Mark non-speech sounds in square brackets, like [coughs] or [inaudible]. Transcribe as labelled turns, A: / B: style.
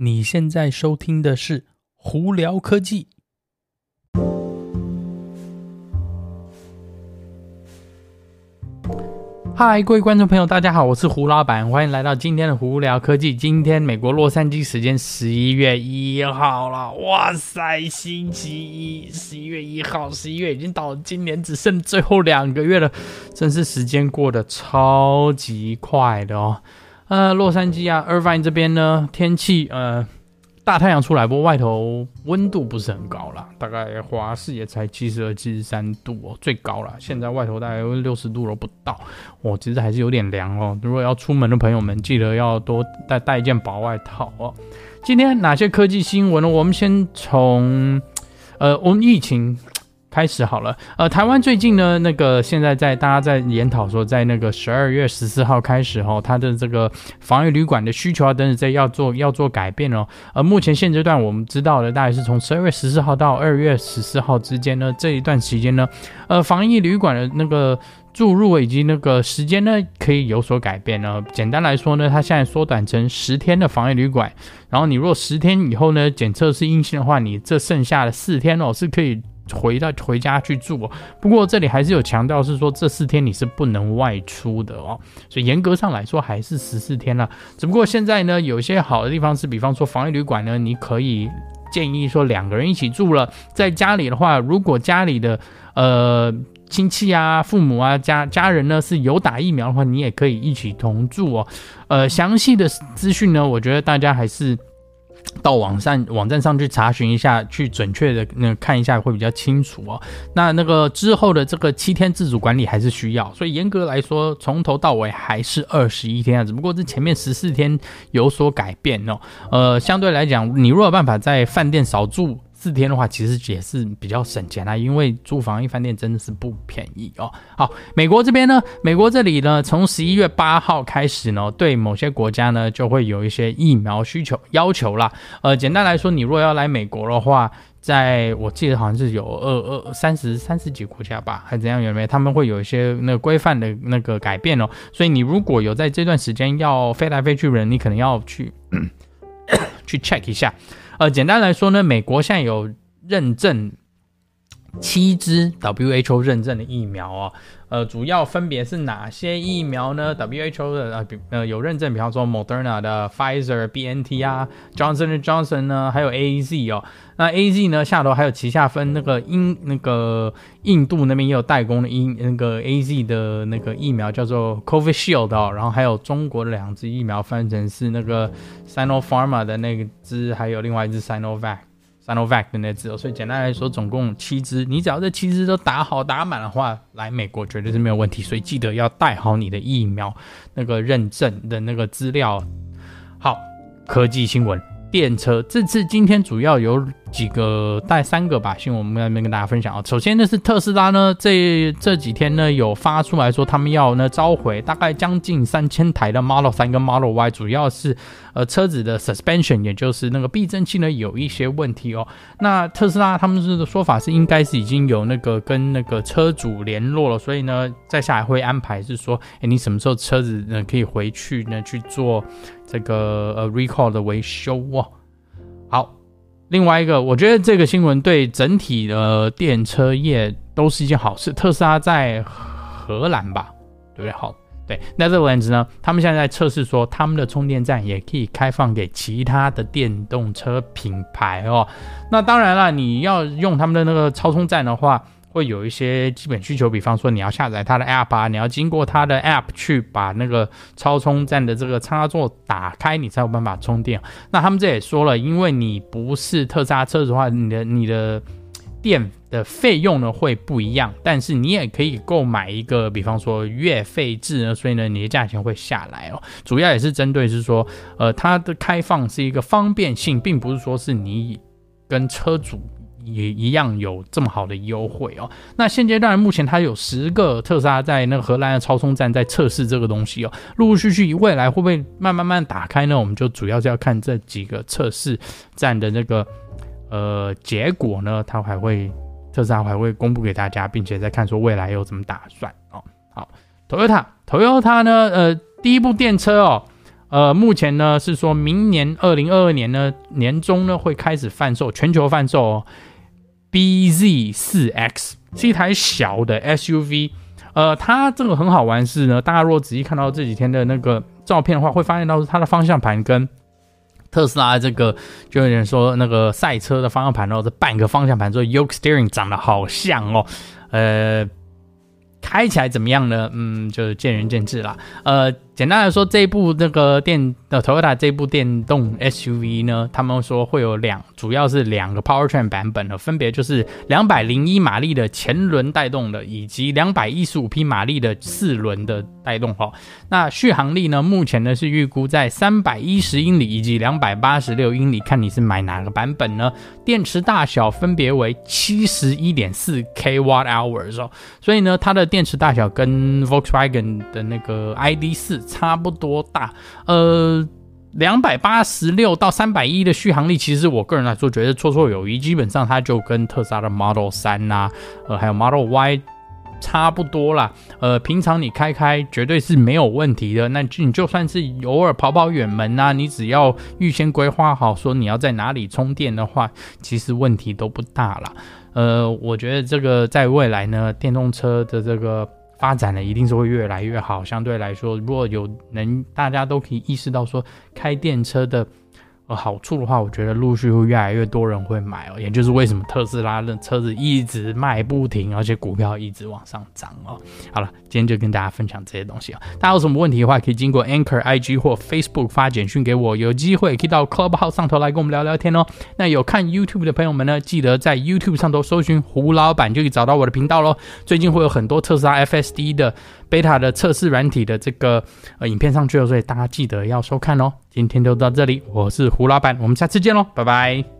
A: 你现在收听的是胡聊科技。嗨，各位观众朋友，大家好，我是胡老板，欢迎来到今天的胡聊科技。今天美国洛杉矶时间十一月一号了，哇塞，星期一，十一月一号，十一月已经到，今年只剩最后两个月了，真是时间过得超级快的哦。呃，洛杉矶啊，Irvine 这边呢，天气呃。大太阳出来，不过外头温度不是很高啦，大概华氏也才七十二、七十三度哦，最高了。现在外头大概六十度都不到，哦，其实还是有点凉哦。如果要出门的朋友们，记得要多带带一件薄外套哦。今天哪些科技新闻呢？我们先从呃，我们疫情。开始好了，呃，台湾最近呢，那个现在在大家在研讨说，在那个十二月十四号开始哦，它的这个防疫旅馆的需求啊等等在要做要做改变哦。呃，目前现阶段我们知道的大概是从十二月十四号到二月十四号之间呢，这一段时间呢，呃，防疫旅馆的那个注入以及那个时间呢，可以有所改变呢。简单来说呢，它现在缩短成十天的防疫旅馆，然后你如果十天以后呢检测是阴性的话，你这剩下的四天哦是可以。回到回家去住哦，不过这里还是有强调是说这四天你是不能外出的哦，所以严格上来说还是十四天了。只不过现在呢，有些好的地方是，比方说防疫旅馆呢，你可以建议说两个人一起住了，在家里的话，如果家里的呃亲戚啊、父母啊、家家人呢是有打疫苗的话，你也可以一起同住哦。呃，详细的资讯呢，我觉得大家还是。到网上网站上去查询一下，去准确的那看一下会比较清楚哦。那那个之后的这个七天自主管理还是需要，所以严格来说，从头到尾还是二十一天啊，只不过这前面十四天有所改变哦。呃，相对来讲，你如果有办法在饭店少住。四天的话，其实也是比较省钱啦，因为住防疫饭店真的是不便宜哦。好，美国这边呢，美国这里呢，从十一月八号开始呢，对某些国家呢，就会有一些疫苗需求要求啦。呃，简单来说，你如果要来美国的话，在我记得好像是有二二三十三十几国家吧，还怎样有没有？他们会有一些那个规范的那个改变哦。所以你如果有在这段时间要飞来飞去人，你可能要去 [coughs] 去 check 一下。呃，简单来说呢，美国现在有认证七支 WHO 认证的疫苗哦，呃，主要分别是哪些疫苗呢？WHO 的呃，呃有认证，比方说 Moderna 的、Pfizer、BNT 啊，Johnson Johnson 呢，还有 AZ 哦。那 AZ 呢，下头还有旗下分那个印那个印度那边也有代工的印那个 AZ 的那个疫苗叫做 Covid Shield 哦，然后还有中国的两支疫苗分成是那个 Sinopharm 的那个支，还有另外一支 Sinovac Sinovac 的那支哦，所以简单来说，总共七支，你只要这七支都打好打满的话，来美国绝对是没有问题，所以记得要带好你的疫苗那个认证的那个资料。好，科技新闻。电车这次今天主要有几个带三个吧，新闻我们在那边跟大家分享啊。首先呢是特斯拉呢，这这几天呢有发出来说，他们要呢召回大概将近三千台的 Model 3跟 Model Y，主要是呃车子的 suspension，也就是那个避震器呢有一些问题哦。那特斯拉他们是的说法是应该是已经有那个跟那个车主联络了，所以呢再下来会安排是说，哎，你什么时候车子呢可以回去呢去做这个呃 recall 的维修哦。另外一个，我觉得这个新闻对整体的电车业都是一件好事。特斯拉在荷兰吧，对不对？好，对，Netherlands 呢，他们现在在测试说，他们的充电站也可以开放给其他的电动车品牌哦。那当然了，你要用他们的那个超充站的话。会有一些基本需求，比方说你要下载它的 App 啊，你要经过它的 App 去把那个超充站的这个插座打开，你才有办法充电。那他们这也说了，因为你不是特斯拉车子的话，你的你的电的费用呢会不一样，但是你也可以购买一个，比方说月费制呢，所以呢你的价钱会下来哦。主要也是针对是说，呃，它的开放是一个方便性，并不是说是你跟车主。也一样有这么好的优惠哦。那现阶段目前它有十个特斯拉在那个荷兰的超充站在测试这个东西哦，陆陆续续未来会不会慢慢慢打开呢？我们就主要是要看这几个测试站的那个呃结果呢，它还会特斯拉还会公布给大家，并且再看说未来有怎么打算哦。好，Toyota Toyota 呢，呃，第一部电车哦。呃，目前呢是说明年二零二二年呢年中呢会开始贩售，全球贩售哦。BZ 四 X 是一台小的 SUV，呃，它这个很好玩是呢，大家如果仔细看到这几天的那个照片的话，会发现到它的方向盘跟特斯拉这个就有点说那个赛车的方向盘哦，这半个方向盘做 Yoke Steering 长得好像哦，呃，开起来怎么样呢？嗯，就是见仁见智啦，呃。简单来说，这部那个电呃 Toyota 这部电动 SUV 呢，他们说会有两，主要是两个 Powertrain 版本的，分别就是两百零一马力的前轮带动的，以及两百一十五匹马力的四轮的带动哈。那续航力呢，目前呢是预估在三百一十英里以及两百八十六英里，看你是买哪个版本呢？电池大小分别为七十一点四 k watt hours 哦，所以呢，它的电池大小跟 Volkswagen 的那个 ID 四。差不多大，呃，两百八十六到三百一的续航力，其实我个人来说觉得绰绰有余，基本上它就跟特斯拉的 Model 3呐、呃，还有 Model Y 差不多啦。呃，平常你开开绝对是没有问题的。那你就算是偶尔跑跑远门呐、你只要预先规划好说你要在哪里充电的话，其实问题都不大啦。呃，我觉得这个在未来呢，电动车的这个。发展的一定是会越来越好。相对来说，如果有能大家都可以意识到说开电车的。呃，好处的话，我觉得陆续会越来越多人会买哦，也就是为什么特斯拉的车子一直卖不停，而且股票一直往上涨哦。好了，今天就跟大家分享这些东西啊。大家有什么问题的话，可以经过 Anchor IG 或 Facebook 发简讯给我，有机会可以到 Club 号上头来跟我们聊聊天哦。那有看 YouTube 的朋友们呢，记得在 YouTube 上头搜寻胡老板，就可以找到我的频道喽。最近会有很多特斯拉 FSD 的 Beta 的测试软体的这个呃影片上去了，所以大家记得要收看哦。今天就到这里，我是胡老板，我们下次见喽，拜拜。